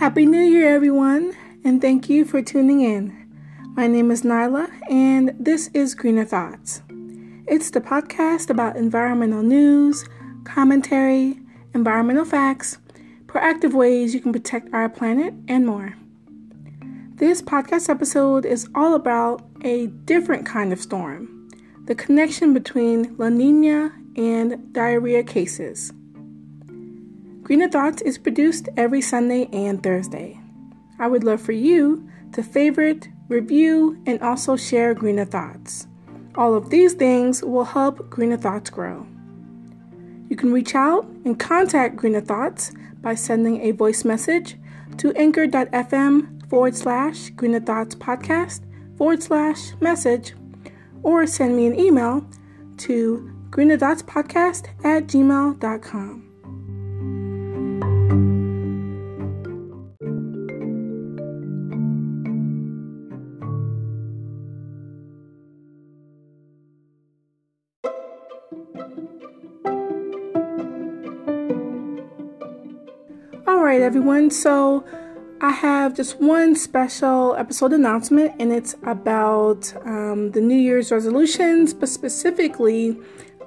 Happy New Year, everyone, and thank you for tuning in. My name is Nyla, and this is Greener Thoughts. It's the podcast about environmental news, commentary, environmental facts, proactive ways you can protect our planet, and more. This podcast episode is all about a different kind of storm the connection between La Nina and diarrhea cases. Greener Thoughts is produced every Sunday and Thursday. I would love for you to favorite, review, and also share Greener Thoughts. All of these things will help Greener Thoughts grow. You can reach out and contact Greener Thoughts by sending a voice message to anchor.fm forward slash Greener Thoughts podcast forward slash message or send me an email to greenerthoughtspodcast at gmail.com. All right, everyone. So I have just one special episode announcement, and it's about um, the New Year's resolutions, but specifically,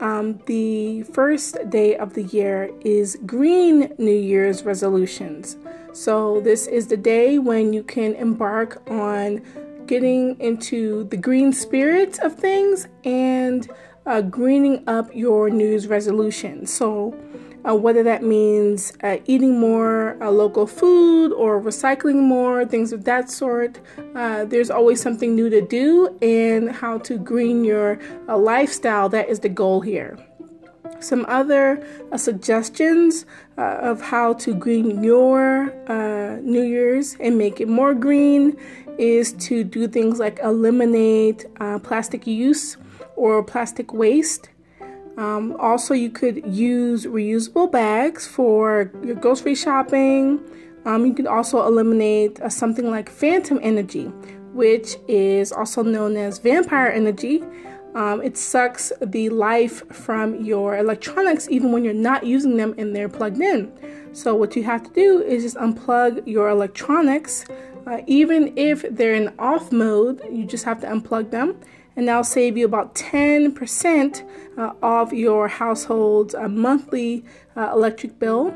um, the first day of the year is Green New Year's resolutions. So, this is the day when you can embark on getting into the green spirit of things and uh, greening up your New Year's resolutions. So, uh, whether that means uh, eating more uh, local food or recycling more, things of that sort. Uh, there's always something new to do, and how to green your uh, lifestyle that is the goal here. Some other uh, suggestions of how to green your New Year's and make it more green is to do things like eliminate plastic use or plastic waste. Um, also, you could use reusable bags for your grocery shopping. Um, you could also eliminate uh, something like phantom energy, which is also known as vampire energy. Um, it sucks the life from your electronics even when you're not using them and they're plugged in. So, what you have to do is just unplug your electronics. Uh, even if they're in off mode, you just have to unplug them and that'll save you about 10% uh, of your household's uh, monthly uh, electric bill.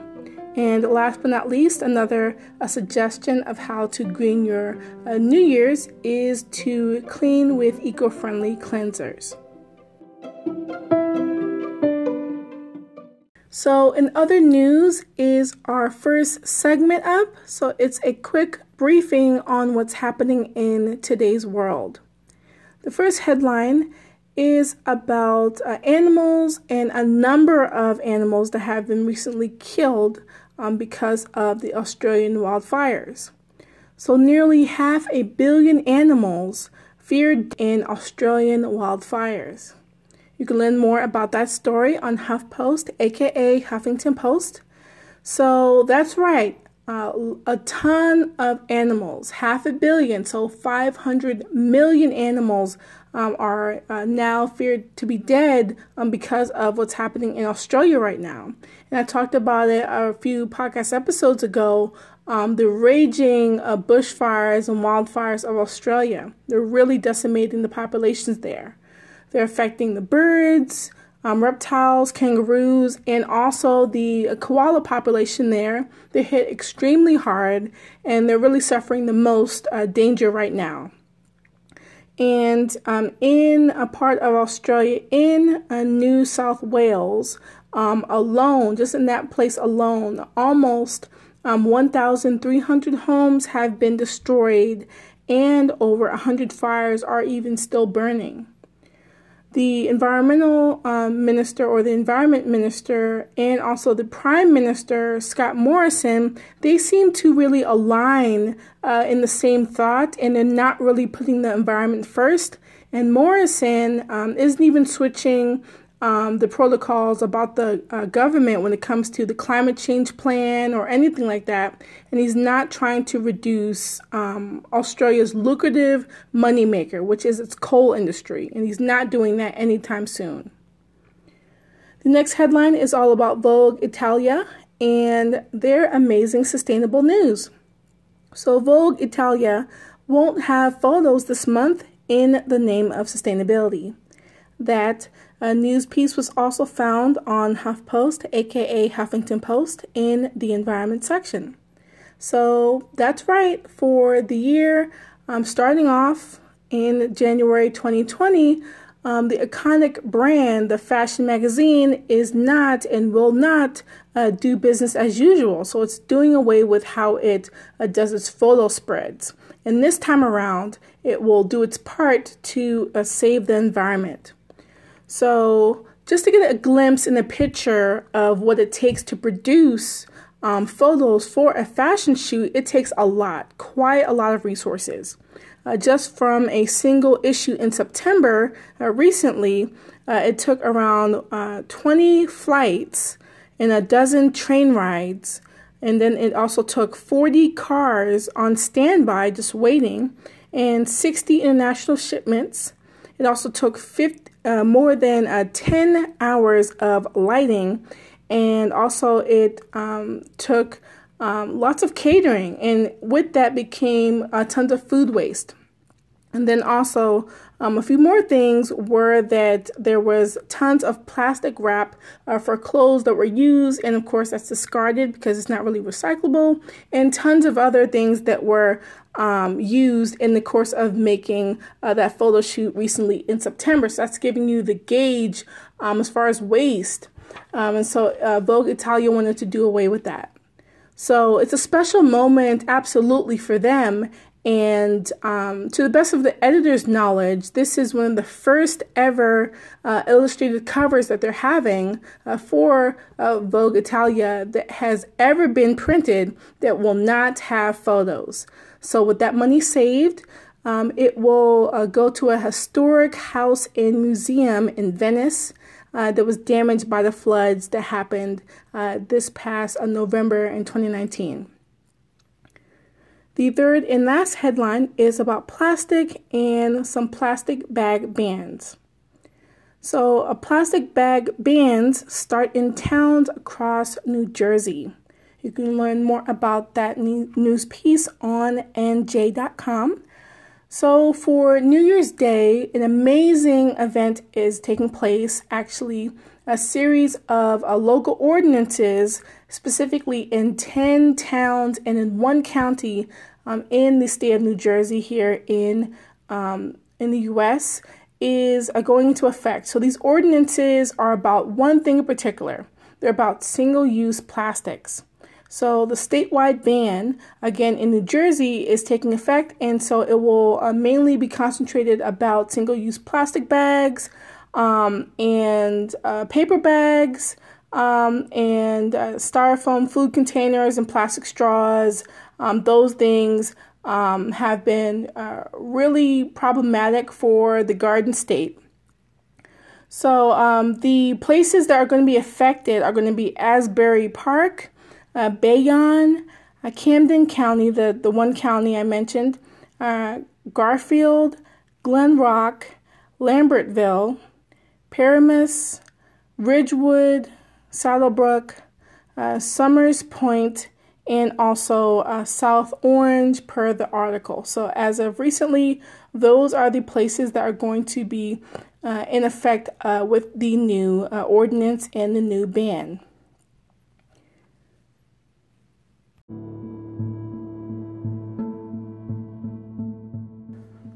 And last but not least, another a suggestion of how to green your uh, New Year's is to clean with eco friendly cleansers. So, in other news, is our first segment up. So, it's a quick briefing on what's happening in today's world. The first headline is about uh, animals and a number of animals that have been recently killed um, because of the Australian wildfires. So, nearly half a billion animals feared in Australian wildfires. You can learn more about that story on HuffPost, aka Huffington Post. So, that's right uh, a ton of animals, half a billion, so 500 million animals um, are uh, now feared to be dead um, because of what's happening in Australia right now. And I talked about it a few podcast episodes ago. Um, the raging uh, bushfires and wildfires of Australia. They're really decimating the populations there. They're affecting the birds, um, reptiles, kangaroos, and also the koala population there. They hit extremely hard and they're really suffering the most uh, danger right now. And um, in a part of Australia, in uh, New South Wales um, alone, just in that place alone, almost um, 1,300 homes have been destroyed and over 100 fires are even still burning the environmental um, minister or the environment minister and also the prime minister scott morrison they seem to really align uh, in the same thought and they're not really putting the environment first. And morrison um, isn't even switching um, the protocols about the uh, government when it comes to the climate change plan or anything like that. And he's not trying to reduce um, Australia's lucrative moneymaker, which is its coal industry. And he's not doing that anytime soon. The next headline is all about Vogue Italia and their amazing sustainable news. So, Vogue Italia won't have photos this month in the name of sustainability. That a news piece was also found on HuffPost, aka Huffington Post, in the environment section. So that's right, for the year um, starting off in January 2020, um, the iconic brand, the fashion magazine, is not and will not uh, do business as usual. So it's doing away with how it uh, does its photo spreads. And this time around, it will do its part to uh, save the environment. So, just to get a glimpse in a picture of what it takes to produce um, photos for a fashion shoot, it takes a lot, quite a lot of resources. Uh, just from a single issue in September uh, recently, uh, it took around uh, 20 flights and a dozen train rides. And then it also took 40 cars on standby just waiting and 60 international shipments. It also took 50, uh, more than uh, 10 hours of lighting, and also it um, took um, lots of catering, and with that became tons of food waste. And then also um, a few more things were that there was tons of plastic wrap uh, for clothes that were used, and of course that's discarded because it's not really recyclable, and tons of other things that were um, used in the course of making uh, that photo shoot recently in September. So that's giving you the gauge um, as far as waste. Um, and so uh, Vogue Italia wanted to do away with that. So it's a special moment, absolutely, for them. And um, to the best of the editor's knowledge, this is one of the first ever uh, illustrated covers that they're having uh, for uh, Vogue Italia that has ever been printed that will not have photos. So, with that money saved, um, it will uh, go to a historic house and museum in Venice. Uh, that was damaged by the floods that happened uh, this past November in 2019. The third and last headline is about plastic and some plastic bag bans. So, a plastic bag bans start in towns across New Jersey. You can learn more about that news piece on nj.com. So, for New Year's Day, an amazing event is taking place. Actually, a series of uh, local ordinances, specifically in 10 towns and in one county um, in the state of New Jersey here in, um, in the US, is uh, going into effect. So, these ordinances are about one thing in particular they're about single use plastics. So the statewide ban, again in New Jersey, is taking effect, and so it will uh, mainly be concentrated about single use plastic bags, um, and uh, paper bags um, and uh, styrofoam food containers and plastic straws. Um, those things um, have been uh, really problematic for the Garden State. So, um, the places that are going to be affected are going to be Asbury Park, uh, Bayonne, uh, Camden County, the, the one county I mentioned, uh, Garfield, Glen Rock, Lambertville, Paramus, Ridgewood, Saddle Brook, uh, Somers Point, and also uh, South Orange per the article. So, as of recently, those are the places that are going to be uh, in effect uh, with the new uh, ordinance and the new ban.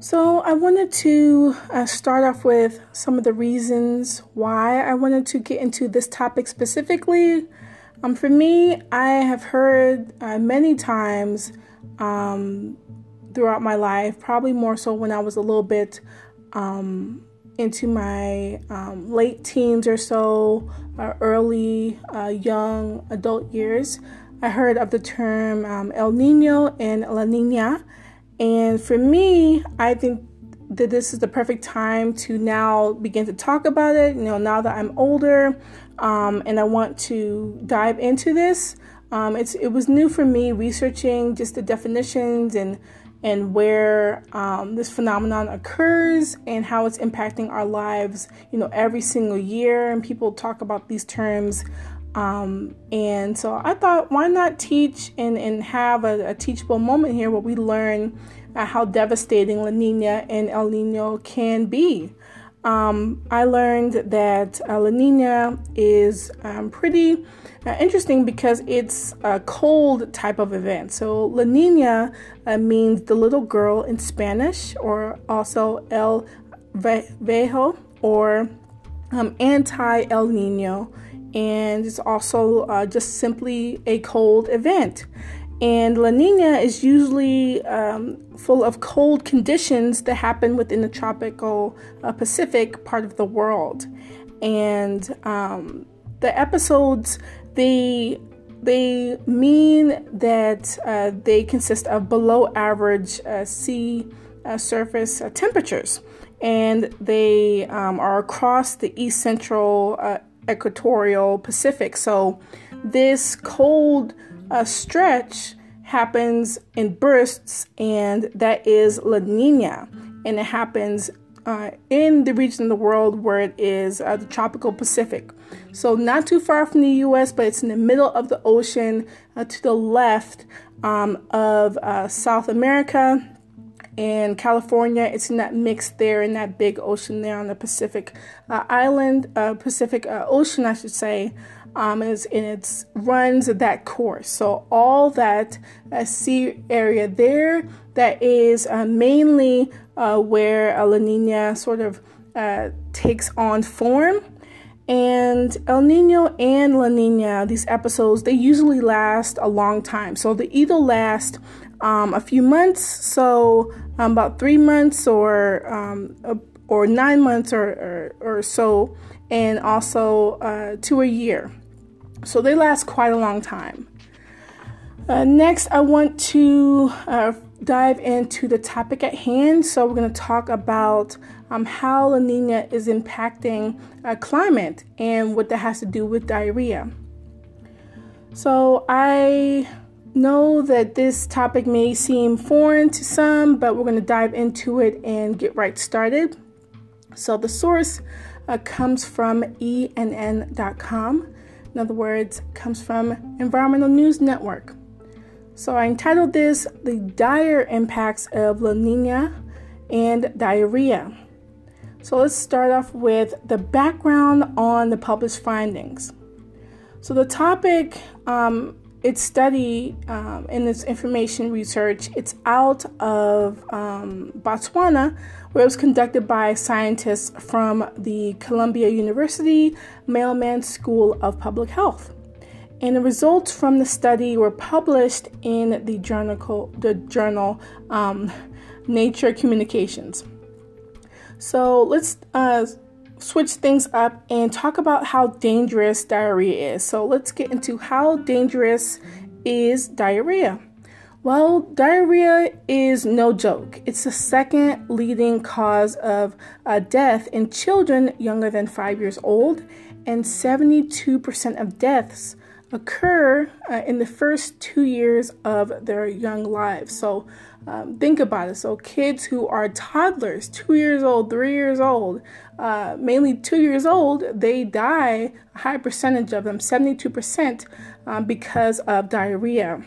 So, I wanted to uh, start off with some of the reasons why I wanted to get into this topic specifically. Um, for me, I have heard uh, many times um, throughout my life, probably more so when I was a little bit um, into my um, late teens or so, uh, early uh, young adult years. I heard of the term um, El Nino and La Nina and for me, I think that this is the perfect time to now begin to talk about it. You know, now that I'm older um, and I want to dive into this. Um, it's it was new for me researching just the definitions and and where um, this phenomenon occurs and how it's impacting our lives, you know, every single year. And people talk about these terms. Um, and so I thought, why not teach and, and have a, a teachable moment here where we learn uh, how devastating La Nina and El Nino can be. Um, I learned that uh, La Nina is um, pretty uh, interesting because it's a cold type of event. So La Nina uh, means the little girl in Spanish, or also El Viejo, or um, anti El Nino, and it's also uh, just simply a cold event. And La Nina is usually um, full of cold conditions that happen within the tropical uh, Pacific part of the world. And um, the episodes, they they mean that uh, they consist of below average uh, sea uh, surface uh, temperatures, and they um, are across the east central uh, equatorial Pacific. So, this cold a stretch happens in bursts, and that is La Nina, and it happens uh, in the region of the world where it is uh, the tropical Pacific. So, not too far from the US, but it's in the middle of the ocean uh, to the left um, of uh, South America and California. It's in that mix there in that big ocean there on the Pacific uh, island, uh, Pacific Ocean, I should say um, is and it runs that course. So all that uh, sea area there, that is uh, mainly uh, where La Nina sort of uh, takes on form. And El Nino and La Nina, these episodes, they usually last a long time. So they either last um, a few months, so um, about three months or um, or nine months or, or, or so, and also uh, to a year. So they last quite a long time. Uh, next, I want to uh, dive into the topic at hand. So, we're going to talk about um, how La Nina is impacting uh, climate and what that has to do with diarrhea. So, I know that this topic may seem foreign to some, but we're going to dive into it and get right started. So, the source uh, comes from enn.com. In other words, comes from Environmental News Network. So I entitled this The Dire Impacts of La Nina and Diarrhea. So let's start off with the background on the published findings. So the topic um, its study um, and its information research, it's out of um, Botswana, where it was conducted by scientists from the Columbia University Mailman School of Public Health. And the results from the study were published in the journal, the journal um, Nature Communications. So let's uh, switch things up and talk about how dangerous diarrhea is. So let's get into how dangerous is diarrhea. Well, diarrhea is no joke. It's the second leading cause of uh, death in children younger than five years old, and 72% of deaths occur uh, in the first two years of their young lives. So, um, think about it. So, kids who are toddlers, two years old, three years old, uh, mainly two years old, they die, a high percentage of them, 72%, um, because of diarrhea.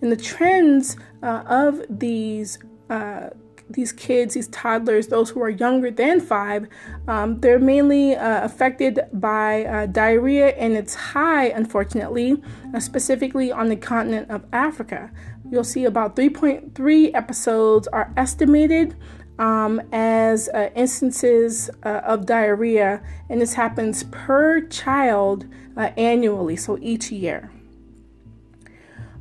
And the trends uh, of these uh, these kids, these toddlers, those who are younger than five, um, they're mainly uh, affected by uh, diarrhea, and it's high, unfortunately, uh, specifically on the continent of Africa. You'll see about 3.3 episodes are estimated um, as uh, instances uh, of diarrhea, and this happens per child uh, annually, so each year.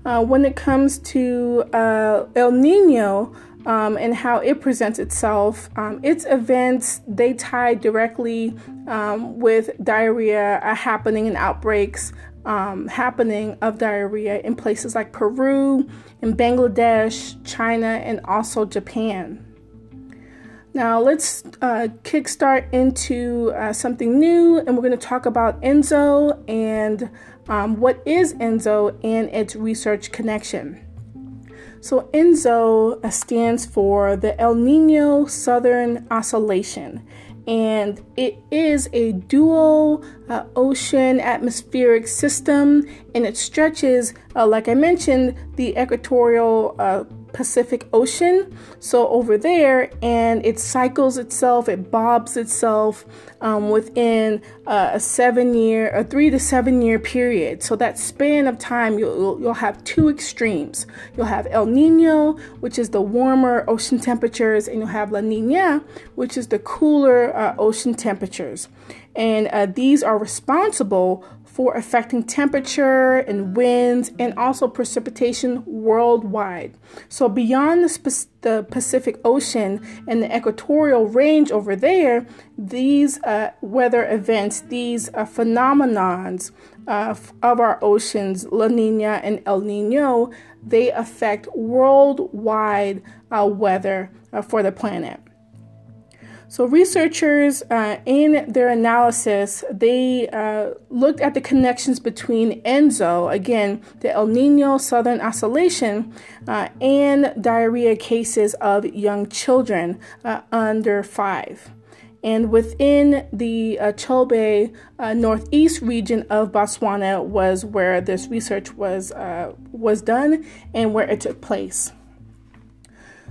When it comes to El Nino um, and how it presents itself, um, its events they tie directly um, with diarrhea happening and outbreaks um, happening of diarrhea in places like Peru, in Bangladesh, China, and also Japan. Now, let's uh, kickstart into uh, something new, and we're going to talk about ENSO and um, what is ENSO and its research connection. So ENSO uh, stands for the El Nino Southern Oscillation, and it is a dual uh, ocean atmospheric system, and it stretches, uh, like I mentioned, the equatorial uh, Pacific Ocean. So over there, and it cycles itself, it bobs itself um, within uh, a seven year, a three to seven year period. So that span of time, you'll, you'll have two extremes. You'll have El Nino, which is the warmer ocean temperatures, and you'll have La Nina, which is the cooler uh, ocean temperatures. And uh, these are responsible for affecting temperature and winds and also precipitation worldwide. So, beyond the, the Pacific Ocean and the equatorial range over there, these uh, weather events, these uh, phenomenons uh, of our oceans, La Nina and El Nino, they affect worldwide uh, weather uh, for the planet. So researchers, uh, in their analysis, they uh, looked at the connections between ENSO, again, the El Nino Southern Oscillation, uh, and diarrhea cases of young children uh, under five. And within the uh, Chobe uh, northeast region of Botswana was where this research was was done and where it took place.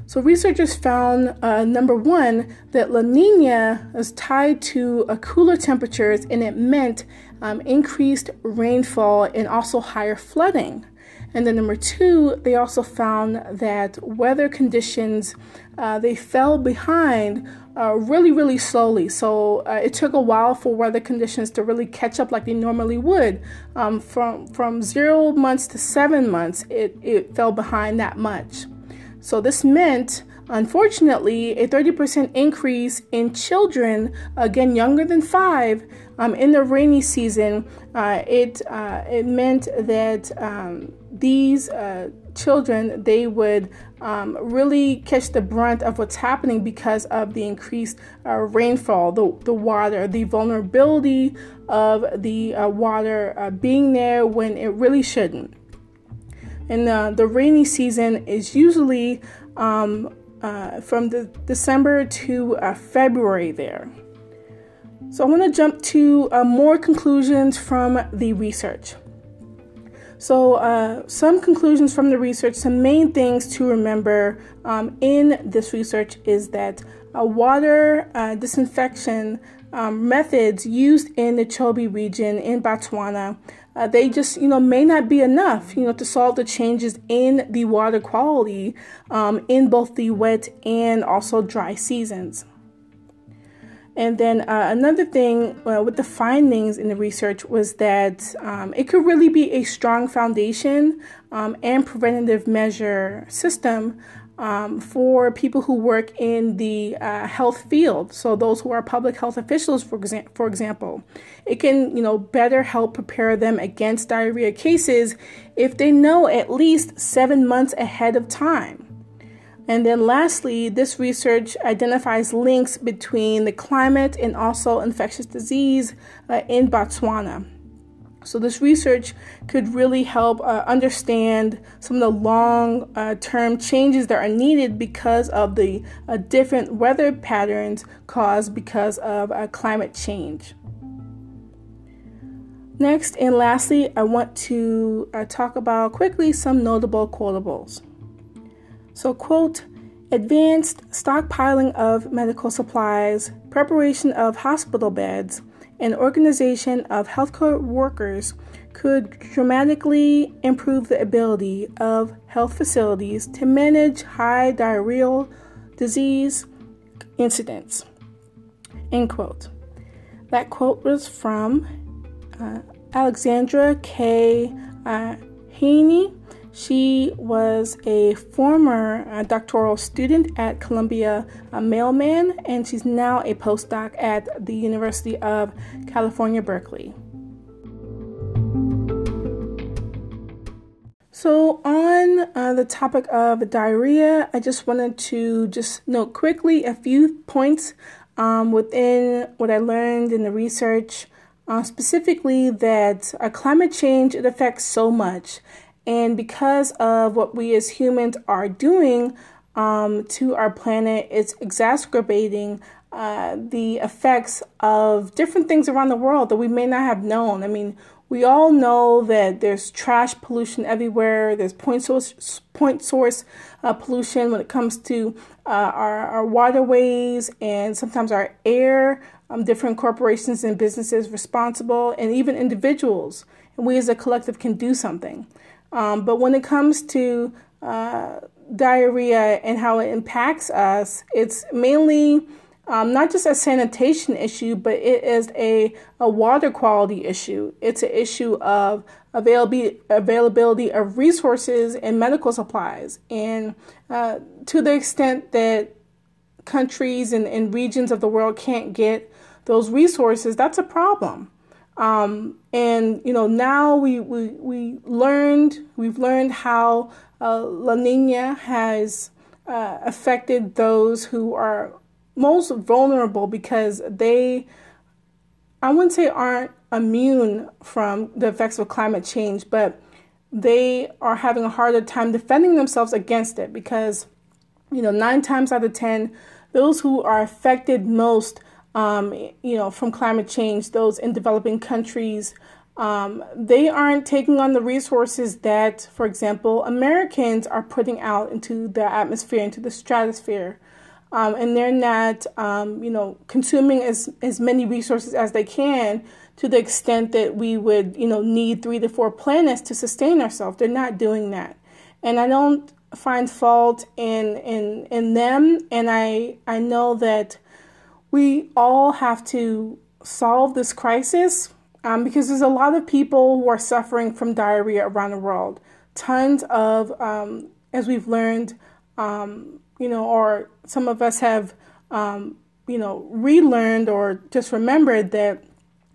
So researchers found uh, number one that La Nina is tied to cooler temperatures and it meant um, increased rainfall and also higher flooding. And then number two, they also found that weather conditions uh, they fell behind uh, really really slowly. So uh, it took a while for weather conditions to really catch up like they normally would. Um, from from zero months to seven months, it it fell behind that much. So this meant, unfortunately, a 30% increase in children, again younger than five, um, in the rainy season. Uh, it uh, it meant that um, these uh, children they would um, really catch the brunt of what's happening because of the increased uh, rainfall, the, the water, the vulnerability of the uh, water uh, being there when it really shouldn't and uh, the rainy season is usually um, uh, from the December to uh, February there. So I want to jump to uh, more conclusions from the research. So, uh, some conclusions from the research, some main things to remember um, in this research is that uh, water disinfection um, methods used in the Chobe region in Botswana uh, they just you know may not be enough you know to solve the changes in the water quality um, in both the wet and also dry seasons. And then uh, another thing uh, with the findings in the research was that um, it could really be a strong foundation um, and preventative measure system um, for people who work in the uh, health field. So those who are public health officials, for, exa- for example, it can you know better help prepare them against diarrhea cases if they know at least seven months ahead of time. And then lastly, this research identifies links between the climate and also infectious disease uh, in Botswana. So, this research could really help uh, understand some of the long uh, term changes that are needed because of the uh, different weather patterns caused because of uh, climate change. Next and lastly, I want to uh, talk about quickly some notable quotables. So, quote, advanced stockpiling of medical supplies, preparation of hospital beds, and organization of healthcare workers could dramatically improve the ability of health facilities to manage high diarrheal disease incidents. End quote. That quote was from uh, Alexandra K. Uh, Heaney she was a former uh, doctoral student at Columbia Mailman, and she's now a postdoc at the University of California, Berkeley. So, on uh, the topic of diarrhea, I just wanted to just note quickly a few points um, within what I learned in the research, uh, specifically that uh, climate change it affects so much And because of what we as humans are doing um, to our planet, it's exacerbating uh, the effects of different things around the world that we may not have known. I mean, we all know that there's trash pollution everywhere. There's point source point source uh, pollution when it comes to uh, our, our waterways and sometimes our air. Um, different corporations and businesses responsible, and even individuals. And we as a collective can do something. Um, but when it comes to uh, diarrhea and how it impacts us, it's mainly um, not just a sanitation issue, but it is a, a water quality issue. It's an issue of availability, availability of resources and medical supplies. And uh, to the extent that countries and, and regions of the world can't get those resources, that's a problem. Um, and you know now we, we we learned we've learned how uh, La Nina has uh, affected those who are most vulnerable because they, I wouldn't say aren't immune from the effects of climate change, but they are having a harder time defending themselves against it because, you know, nine times out of 10, those who are affected most, um, you know, from climate change, those in developing countries, um, they aren't taking on the resources that, for example, Americans are putting out into the atmosphere, into the stratosphere um, and they're not, um, you know, consuming as as many resources as they can to the extent that we would, you know, need three to four planets to sustain ourselves. They're not doing that, and I don't find fault in in in them. And I I know that we all have to solve this crisis um, because there's a lot of people who are suffering from diarrhea around the world. Tons of, um, as we've learned. Um, you know, or some of us have, um, you know, relearned or just remembered that,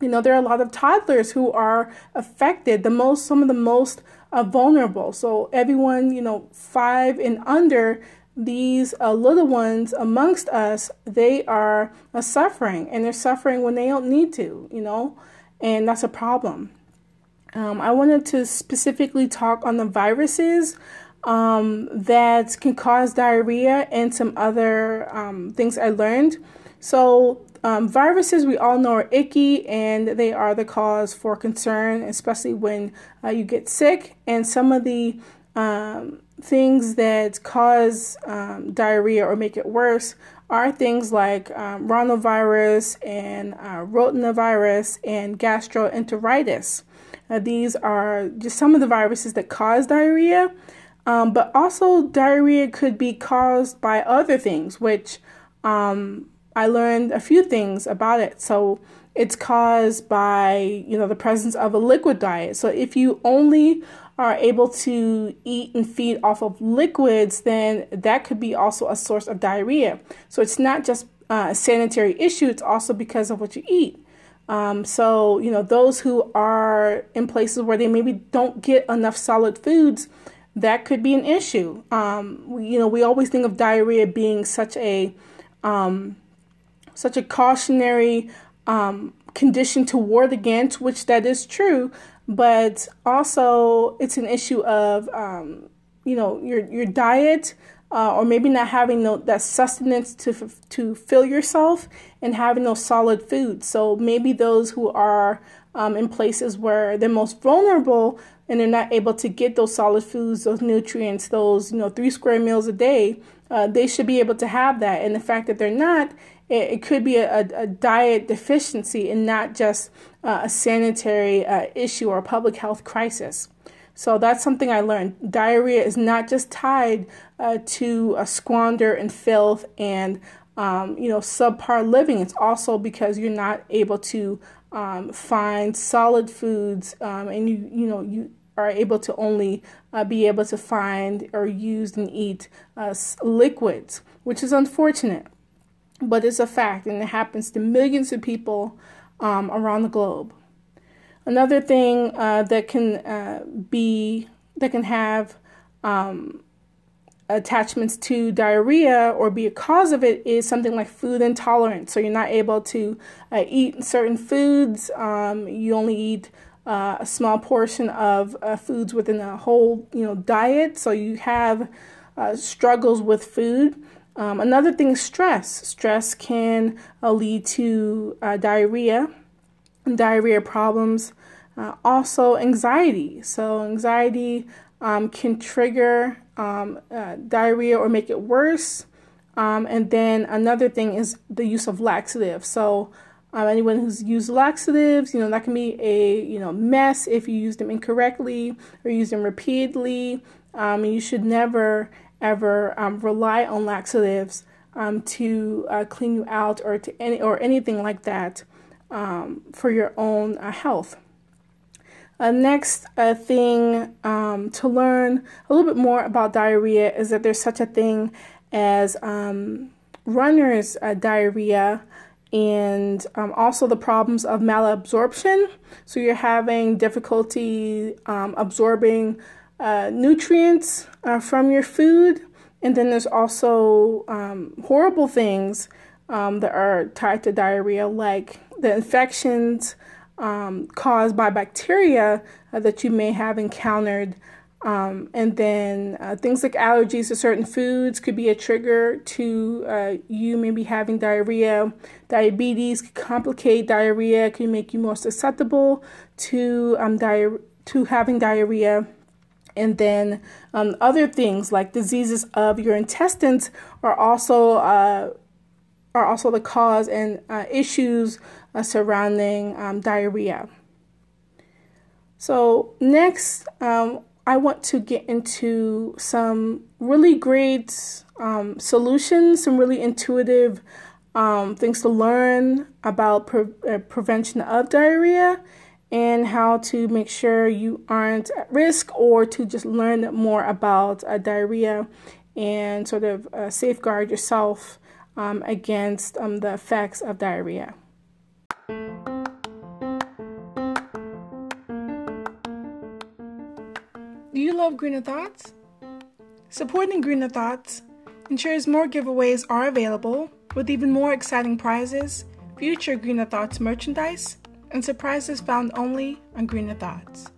you know, there are a lot of toddlers who are affected, the most, some of the most uh, vulnerable. So everyone, you know, five and under, these uh, little ones amongst us, they are uh, suffering, and they're suffering when they don't need to, you know, and that's a problem. Um, I wanted to specifically talk on the viruses um, that can cause diarrhea and some other um, things I learned. So, um, viruses we all know are icky and they are the cause for concern, especially when uh, you get sick. And some of the um, things that cause um, diarrhea or make it worse are things like um, rhinovirus and uh, rotavirus and gastroenteritis. Uh, these are just some of the viruses that cause diarrhea. Um, but also, diarrhea could be caused by other things, which um, I learned a few things about it. So, it's caused by you know the presence of a liquid diet. So, if you only are able to eat and feed off of liquids, then that could be also a source of diarrhea. So, it's not just uh, a sanitary issue; it's also because of what you eat. Um, so, you know, those who are in places where they maybe don't get enough solid foods that could be an issue. Um, we, you know, we always think of diarrhea being such a um, such a cautionary um, condition to ward against, which that is true, but also it's an issue of um, you know your your diet. Uh, or maybe not having no, that sustenance to to fill yourself and having those solid foods. So maybe those who are um, in places where they're most vulnerable and they're not able to get those solid foods, those nutrients, those you know three square meals a day, uh, they should be able to have that. And the fact that they're not, it, it could be a, a, diet deficiency and not just uh, a sanitary uh, issue or a public health crisis. So that's something I learned. Diarrhea is not just tied uh, to a squander and filth and um, you know subpar living. It's also because you're not able to um, find solid foods, um, and you you know you are able to only uh, be able to find or use and eat uh, liquids, which is unfortunate, but it's a fact, and it happens to millions of people um, around the globe. Another thing uh, that can uh, be that can have um, attachments to diarrhea or be a cause of it is something like food intolerance. So you're not able to uh, eat certain foods. Um, you only eat uh, a small portion of uh, foods within a whole you know diet. So you have uh, struggles with food. Um, another thing is stress. Stress can uh, lead to uh, diarrhea, diarrhea problems. Uh, also, anxiety. So, anxiety um, can trigger um, uh, diarrhea or make it worse. Um, and then another thing is the use of laxatives. So, um, anyone who's used laxatives, you know, that can be a you know mess if you use them incorrectly or use them repeatedly. Um, you should never ever um, rely on laxatives um, to uh, clean you out or to any or anything like that um, for your own uh, health. Uh, next uh, thing um, to learn a little bit more about diarrhea is that there's such a thing as um, runner's uh, diarrhea and um, also the problems of malabsorption. So you're having difficulty absorbing uh, nutrients uh, from your food. And then there's also um, horrible things um, that are tied to diarrhea, like the infections um, caused by bacteria uh, that you may have encountered. Um, and then uh, things like allergies to certain foods could be a trigger to uh, you maybe having diarrhea. Diabetes could complicate diarrhea, can make you more susceptible to um, di- to having diarrhea. And then um, other things like diseases of your intestines are also uh, are also the cause and uh, issues uh, surrounding um, diarrhea. So next, um, I want to get into some really great um, solutions, some really intuitive um, things to learn about pre- uh, prevention of diarrhea and how to make sure you aren't at risk or to just learn more about uh, diarrhea and sort of uh, safeguard yourself um, against um, the effects of diarrhea. Do you love Greener Thoughts? Supporting Greener Thoughts ensures more giveaways are available with even more exciting prizes, future Greener Thoughts merchandise, and surprises found only on Greener Thoughts.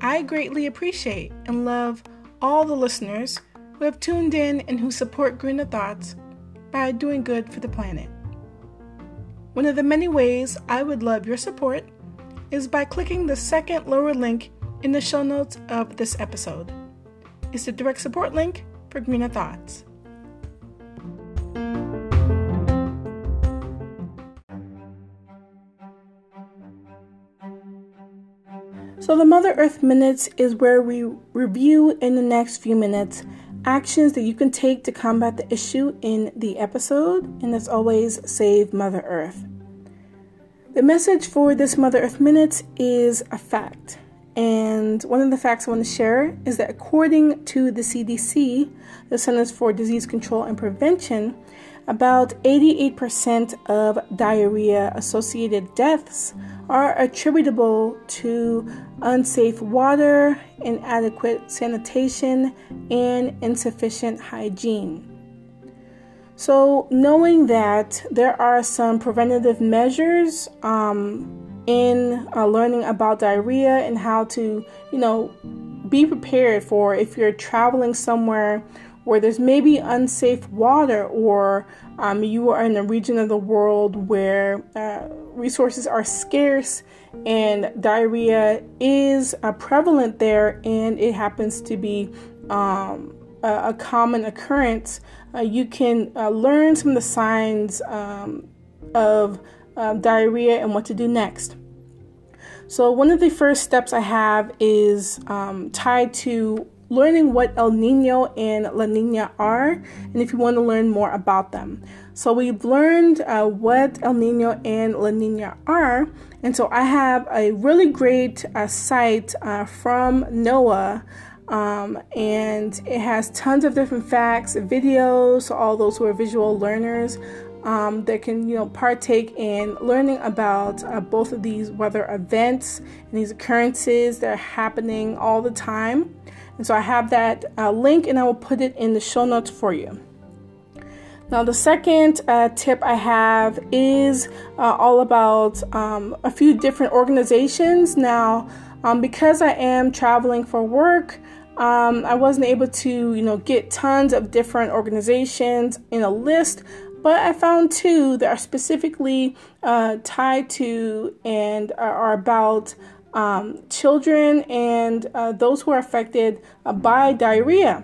I greatly appreciate and love all the listeners who have tuned in and who support Greener Thoughts by doing good for the planet. One of the many ways I would love your support is by clicking the second lower link in the show notes of this episode. It's the direct support link for Greener Thoughts. So, the Mother Earth Minutes is where we review in the next few minutes actions that you can take to combat the issue in the episode, and as always, save Mother Earth. The message for this Mother Earth Minutes is a fact. And one of the facts I want to share is that according to the CDC, the Centers for Disease Control and Prevention, about 88% of diarrhea associated deaths are attributable to unsafe water, inadequate sanitation, and insufficient hygiene. So, knowing that there are some preventative measures um, in uh, learning about diarrhea and how to, you know, be prepared for if you're traveling somewhere where there's maybe unsafe water or um, you are in a region of the world where uh, resources are scarce and diarrhea is uh, prevalent there and it happens to be um, a, a, common occurrence, uh, you can uh, learn some of the signs um, of um, diarrhea and what to do next. So, one of the first steps I have is um, tied to learning what El Nino and La Nina are, and if you want to learn more about them. So, we've learned uh, what El Nino and La Nina are, and so I have a really great uh, site uh, from NOAA. Um, and it has tons of different facts, videos, all those who are visual learners um, that can you know partake in learning about uh, both of these weather events and these occurrences that are happening all the time. And so I have that uh, link and I will put it in the show notes for you. Now, the second uh, tip I have is uh, all about um, a few different organizations. Now, um, because I am traveling for work, um, I wasn't able to, you know, get tons of different organizations in a list, but I found two that are specifically uh, tied to and are about um, children and uh, those who are affected uh, by diarrhea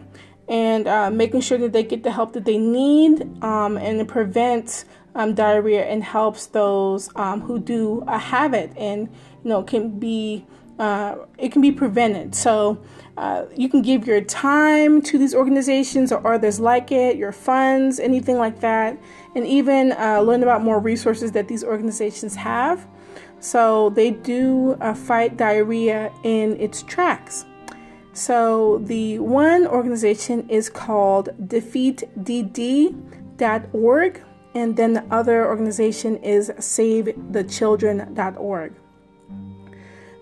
and uh, making sure that they get the help that they need um, and it prevents um, diarrhea and helps those um, who do uh, have it and you know can be uh, it can be prevented. So uh, you can give your time to these organizations or others like it your funds anything like that and even learn about more resources that these organizations have so they do uh, fight diarrhea in its tracks so the one organization is called defeatdd.org, and then the other organization is savethechildren.org.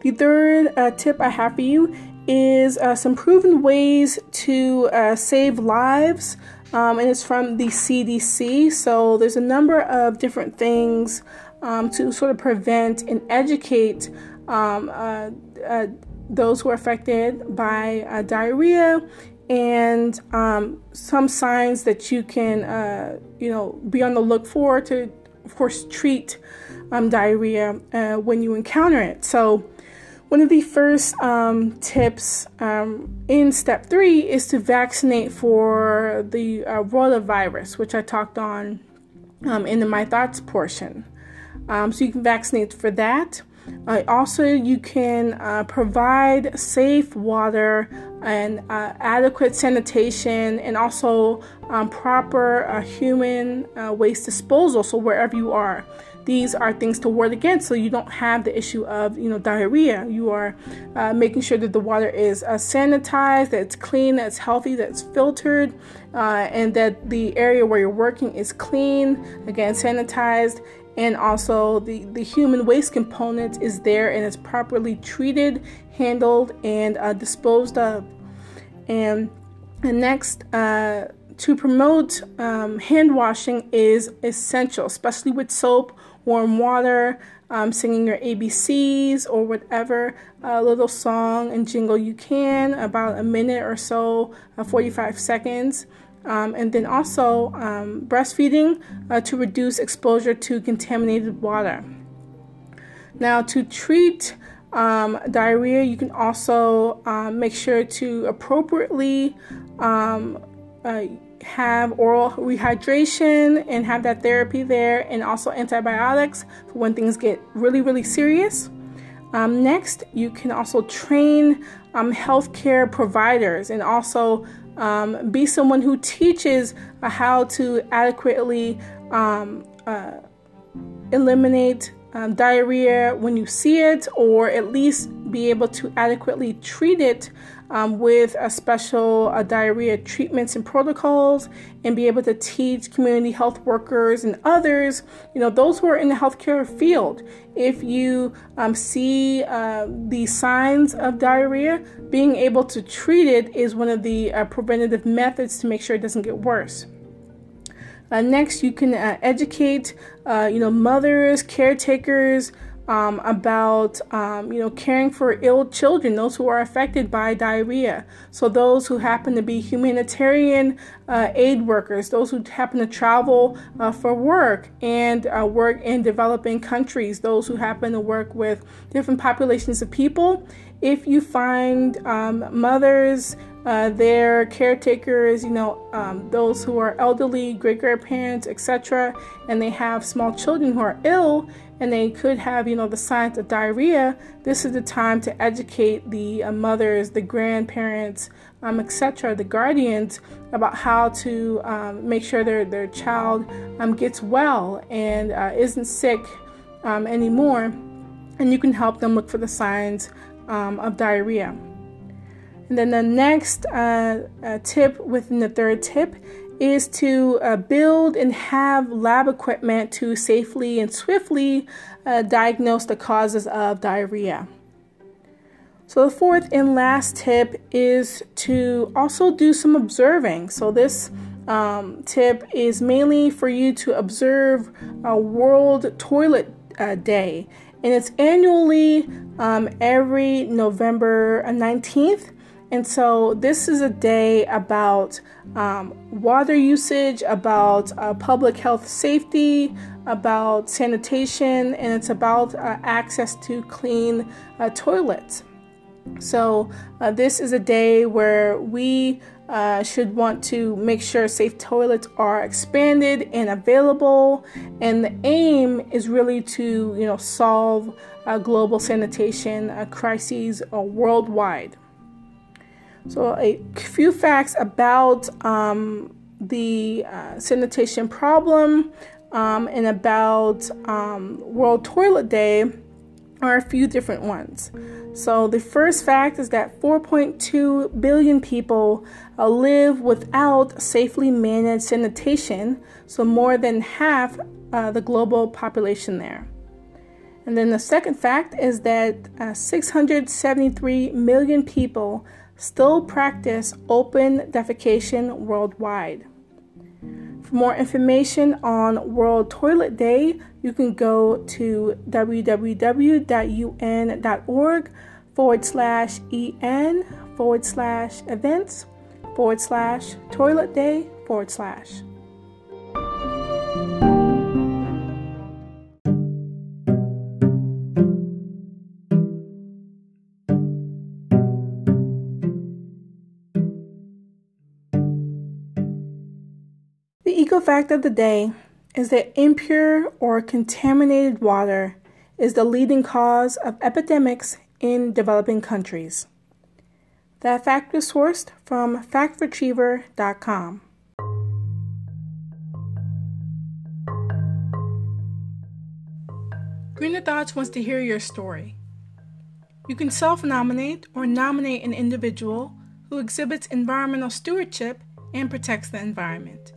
The third uh, tip I have for you is uh, some proven ways to uh, save lives, um, and it's from the CDC. So there's a number of different things um, to sort of prevent and educate um, uh, uh, those who are affected by uh, diarrhea and um, some signs that you can, uh, you know, be on the look for to, of course, treat um, diarrhea uh, when you encounter it. So, one of the first um, tips um, in step three is to vaccinate for the uh, rotavirus, which I talked on in the My Thoughts portion. Um, so, you can vaccinate for that. Uh, also, you can uh, provide safe water and uh, adequate sanitation and also um, proper uh, human uh, waste disposal. So, wherever you are, these are things to ward against so you don't have the issue of you know diarrhea you are uh, making sure that the water is uh, sanitized that it's clean that it's healthy that it's filtered uh, and that the area where you're working is clean again sanitized and also the, the human waste component is there and it's properly treated, handled, and uh, disposed of. And, next, uh, to promote um, hand washing is essential, especially with soap, warm water, um, singing your ABCs or whatever uh, little song and jingle you can, about a minute or so, uh, 45 seconds. Um, and then also um, breastfeeding uh, to reduce exposure to contaminated water. Now, to treat um, diarrhea, you can also um, make sure to appropriately um, uh, have oral rehydration and have that therapy there, and also antibiotics for when things get really, really serious. Um, next, you can also train um, healthcare providers and also um, be someone who teaches how to adequately um, uh, eliminate um, diarrhea when you see it, or at least be able to adequately treat it um, with a special uh, diarrhea treatments and protocols, and be able to teach community health workers and others, you know, those who are in the healthcare field. If you um, see uh, the signs of diarrhea, being able to treat it is one of the uh, preventative methods to make sure it doesn't get worse. Uh, next, you can uh, educate, uh, you know, mothers, caretakers um, about, um, you know, caring for ill children, those who are affected by diarrhea. So those who happen to be humanitarian uh, aid workers, those who happen to travel uh, for work and uh, work in developing countries, those who happen to work with different populations of people. If you find um, mothers uh, their caretakers, you know, um, those who are elderly, great grandparents, etc., and they have small children who are ill and they could have, you know, the signs of diarrhea, this is the time to educate the uh, mothers, the grandparents, um, etc., the guardians about how to um, make sure their, their child um, gets well and uh, isn't sick um, anymore. And you can help them look for the signs um, of diarrhea. And then the next uh, uh, tip within the third tip is to uh, build and have lab equipment to safely and swiftly uh, diagnose the causes of diarrhea. So, the fourth and last tip is to also do some observing. So, this um, tip is mainly for you to observe a World Toilet uh, Day, and it's annually um, every November 19th. And so, this is a day about um, water usage, about uh, public health safety, about sanitation, and it's about uh, access to clean uh, toilets. So, uh, this is a day where we uh, should want to make sure safe toilets are expanded and available. And the aim is really to, you know, solve global sanitation crises worldwide. So, a few facts about um, the uh, sanitation problem um, and about um, World Toilet Day are a few different ones. So, the first fact is that 4.2 billion people uh, live without safely managed sanitation, so more than half uh, the global population there. And then the second fact is that uh, 673 million people still practice open defecation worldwide. For more information on World Toilet Day, you can go to www.un.org forward slash en forward slash events forward slash toilet day forward slash. Eco fact of the day is that impure or contaminated water is the leading cause of epidemics in developing countries. That fact was sourced from factretriever.com. Greener Thoughts wants to hear your story. You can self nominate or nominate an individual who exhibits environmental stewardship and protects the environment.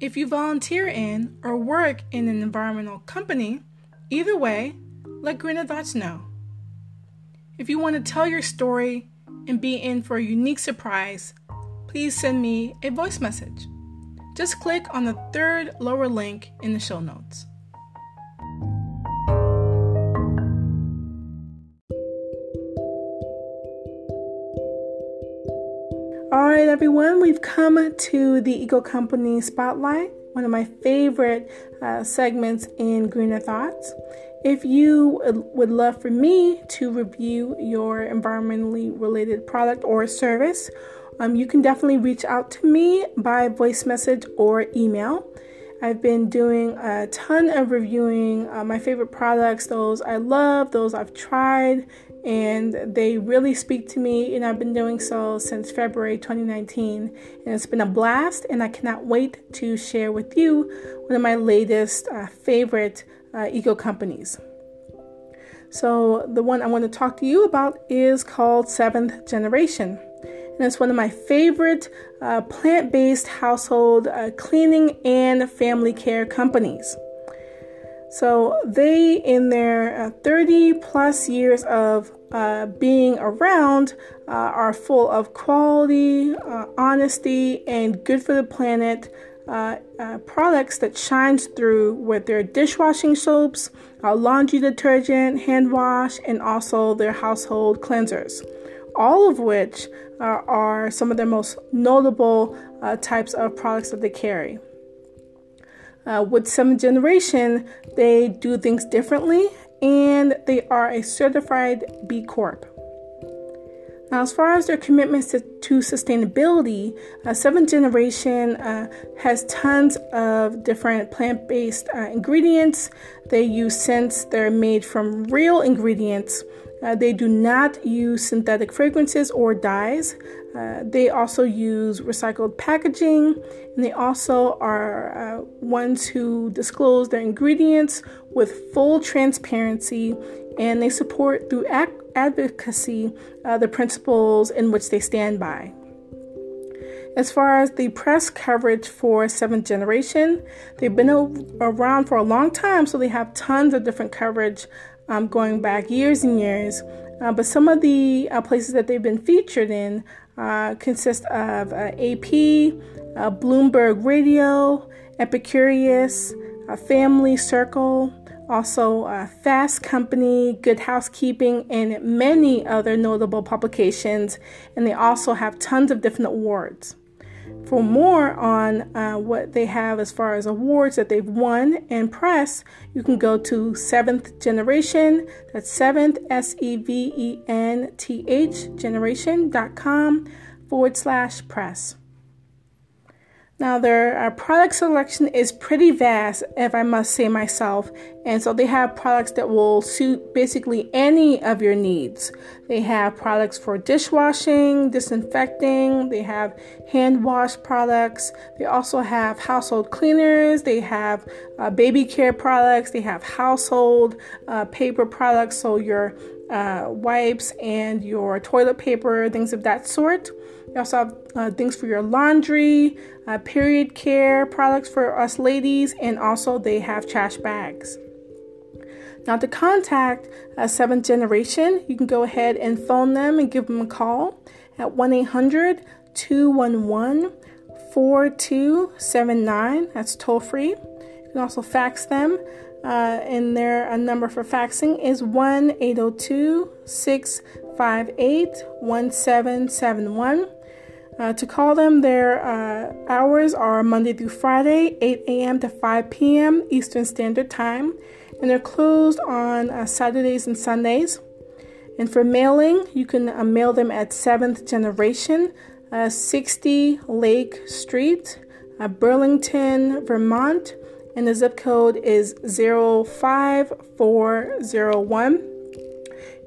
If you volunteer in or work in an environmental company, either way, let Greener Thoughts know. If you want to tell your story and be in for a unique surprise, please send me a voice message. Just click on the third lower link in the show notes. Right, everyone, we've come to the Eco Company Spotlight, one of my favorite uh, segments in Greener Thoughts. If you would love for me to review your environmentally related product or service, um, you can definitely reach out to me by voice message or email. I've been doing a ton of reviewing uh, my favorite products, those I love, those I've tried, and they really speak to me and I've been doing so since February 2019 and it's been a blast and I cannot wait to share with you one of my latest uh, favorite uh, eco companies. So the one I want to talk to you about is called Seventh Generation. And it's one of my favorite uh, plant based household uh, cleaning and family care companies. So they, in their uh, 30 plus years of uh, being around, uh, are full of quality, uh, honesty, and good for the planet uh, products that shines through with their dishwashing soaps, laundry detergent, hand wash, and also their household cleansers. All of which are some of their most notable types of products that they carry. Uh, with Seventh Generation, they do things differently and they are a certified B Corp. Now, as far as their commitments to, to sustainability, uh, Seventh Generation uh, has tons of different plant based uh, ingredients. They use scents that are made from real ingredients. Uh, they do not use synthetic fragrances or dyes. Uh, they also use recycled packaging, and they also are uh, ones who disclose their ingredients with full transparency, and they support through ac- advocacy uh, the principles in which they stand by. As far as the press coverage for Seventh Generation, they've been around for a long time, so they have tons of different coverage um, going back years and years. Uh, but some of the uh, places that they've been featured in uh, consists of uh, AP, uh, Bloomberg Radio, Epicurious, Family Circle, also uh, Fast Company, Good Housekeeping, and many other notable publications. And they also have tons of different awards. For more on uh, what they have as far as awards that they've won and press, you can go to Seventh Generation. That's seventh, S E V E N T H, generation.com forward slash press. Now, their uh, product selection is pretty vast, if I must say myself, and so they have products that will suit basically any of your needs. They have products for dishwashing, disinfecting, they have hand wash products, they also have household cleaners, they have uh, baby care products, they have household uh, paper products, so your uh, wipes and your toilet paper, things of that sort. They also have uh, things for your laundry, uh, period care products for us ladies, and also they have trash bags. Now, to contact uh, Seventh Generation, you can go ahead and phone them and give them a call at 1 800 211 4279. That's toll free. You can also fax them, uh, and their uh, number for faxing is 1 802 658 1771. Uh, to call them, their uh, hours are Monday through Friday, 8 a.m. to 5 p.m. Eastern Standard Time, and they're closed on uh, Saturdays and Sundays. And for mailing, you can uh, mail them at 7th Generation, uh, 60 Lake Street, uh, Burlington, Vermont, and the zip code is 05401.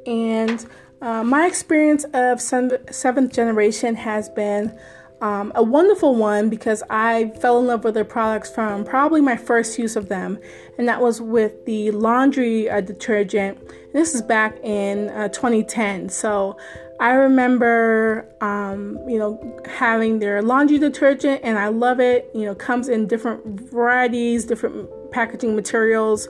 And uh, my experience of seventh generation has been um, a wonderful one because I fell in love with their products from probably my first use of them, and that was with the laundry uh, detergent. This is back in uh, 2010. So I remember, um, you know, having their laundry detergent, and I love it. You know, comes in different varieties, different packaging materials.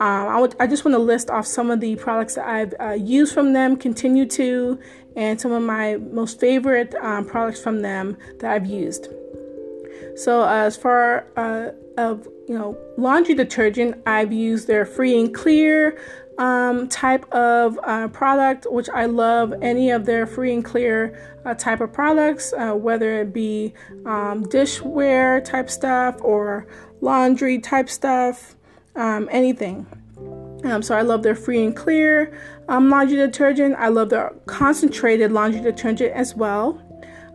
Um, I, would, I just want to list off some of the products that I've uh, used from them, continue to, and some of my most favorite um, products from them that I've used. So, uh, as far uh, of you know laundry detergent, I've used their free and clear um, type of uh, product, which I love any of their free and clear uh, type of products, uh, whether it be um, dishware type stuff or laundry type stuff um, anything. Um, so I love their free and clear um, laundry detergent. I love their concentrated laundry detergent as well.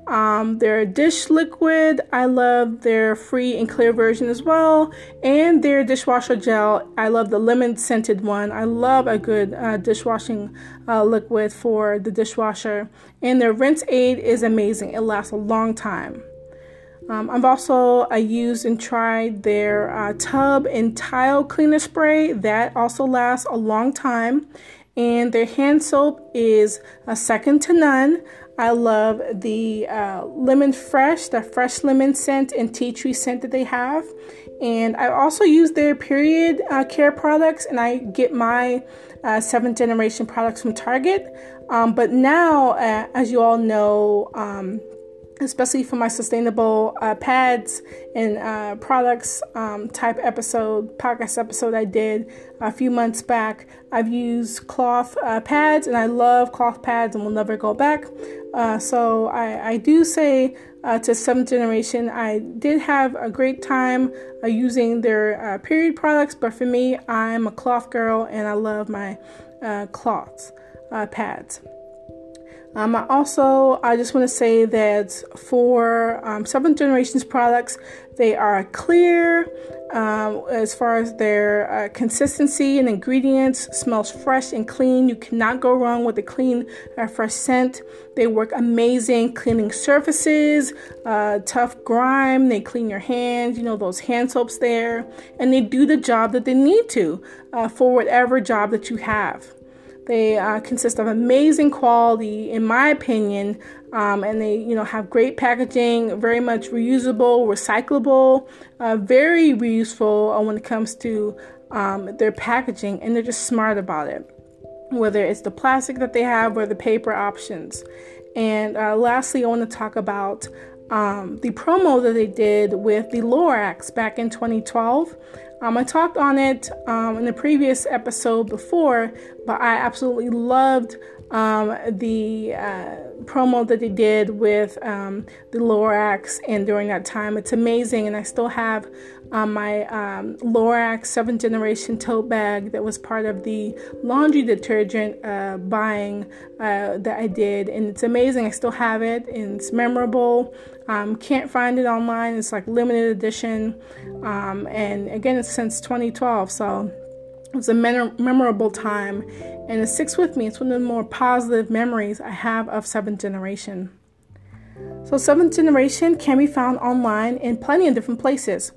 Um, their dish liquid, I love their free and clear version as well. And their dishwasher gel, I love the lemon scented one. I love a good uh, dishwashing uh, liquid for the dishwasher. And their rinse aid is amazing, it lasts a long time. Um, I've also used and tried their uh, tub and tile cleaner spray. That also lasts a long time. And their hand soap is a second to none. I love the uh, lemon fresh, the fresh lemon scent and tea tree scent that they have. And I also use their period uh, care products, and I get my uh, seventh generation products from Target. Um, but now, uh, as you all know, um, especially for my sustainable uh, pads and uh, products um, type episode, podcast episode I did a few months back. I've used cloth uh, pads and I love cloth pads and will never go back. Uh, so I, I, do say uh, to seventh generation, I did have a great time uh, using their period products, but for me, I'm a cloth girl and I love my cloth pads. Um, I also, I just want to say that for um, seventh generations products, they are clear um, as far as their uh, consistency and ingredients. Smells fresh and clean. You cannot go wrong with a clean, uh, fresh scent. They work amazing cleaning surfaces, uh, tough grime. They clean your hands. You know those hand soaps there, and they do the job that they need to uh, for whatever job that you have. They uh, consist of amazing quality, in my opinion, um, and they, you know, have great packaging, very much reusable, recyclable, uh, very reuseful uh, when it comes to um, their packaging, and they're just smart about it. Whether it's the plastic that they have or the paper options, And uh, lastly, I want to talk about um, the promo that they did with the Lorax back in 2012. Um, I talked on it um, in the previous episode before, but I absolutely loved um, the uh, promo that they did with um, the Lorax, and during that time, it's amazing. And I still have um, my um, Lorax seventh generation tote bag that was part of the laundry detergent uh, buying uh, that I did, and it's amazing. I still have it, and it's memorable. Um, can't find it online. It's like limited edition, um, and again, it's since 2012. So it was a memorable time, and it sticks with me. It's one of the more positive memories I have of Seventh Generation. So, Seventh Generation can be found online in plenty of different places.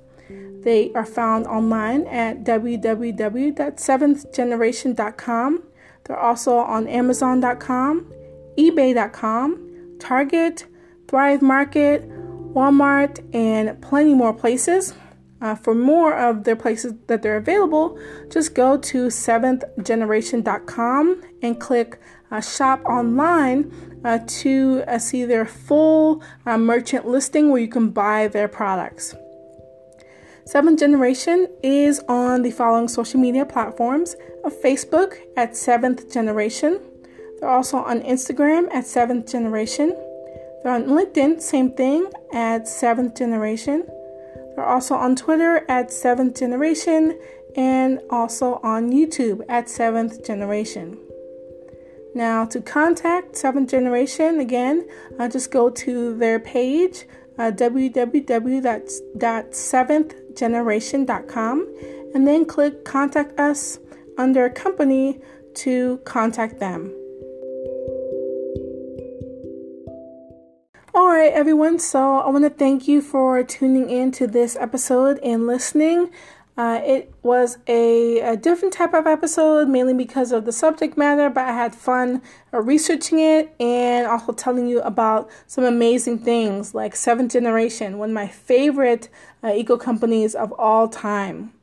They are found online at www.seventhgeneration.com. They're also on Amazon.com, eBay.com, Target, Thrive Market, Walmart, and plenty more places. Uh, for more of their places that they're available, just go to seventhgeneration.com and click uh, shop online uh, to uh, see their full uh, merchant listing where you can buy their products. Seventh Generation is on the following social media platforms Facebook at Seventh Generation. They're also on Instagram at Seventh Generation. They're on LinkedIn, same thing, at Seventh Generation. They're also on Twitter at Seventh Generation and also on YouTube at Seventh Generation. Now, to contact Seventh Generation, again, uh, just go to their page, uh, www.seventhgeneration.com, and then click Contact Us under Company to contact them. All right, everyone. So I want to thank you for tuning in to this episode and listening. Uh, it was a, a, different type of episode, mainly because of the subject matter, but I had fun uh, researching it and also telling you about some amazing things like Seventh Generation, one of my favorite uh, eco companies of all time.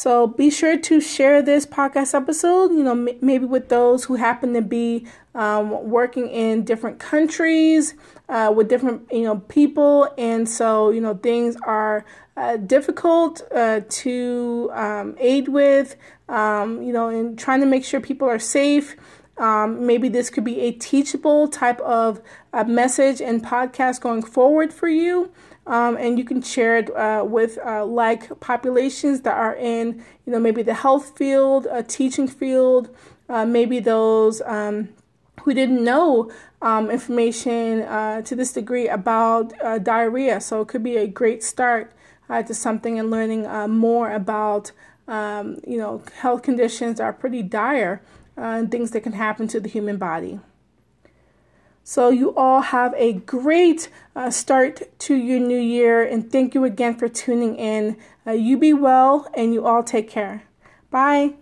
So be sure to share this podcast episode, you know, m- maybe with those who happen to be um, working in different countries uh, with different, you know, people. And so, you know, things are uh, difficult uh, to um, aid with, um, you know, and trying to make sure people are safe. Um, maybe this could be a teachable type of uh, message and podcast going forward for you um, and you can share it uh, with uh, like populations that are in, you know, maybe the health field, a teaching field, uh, maybe those um, who didn't know um, information uh, to this degree about uh, diarrhea. So it could be a great start uh, to something and learning more about, um, you know, health conditions are pretty dire and things that can happen to the human body. So, you all have a great uh, start to your new year, and thank you again for tuning in. Uh, you be well, and you all take care. Bye.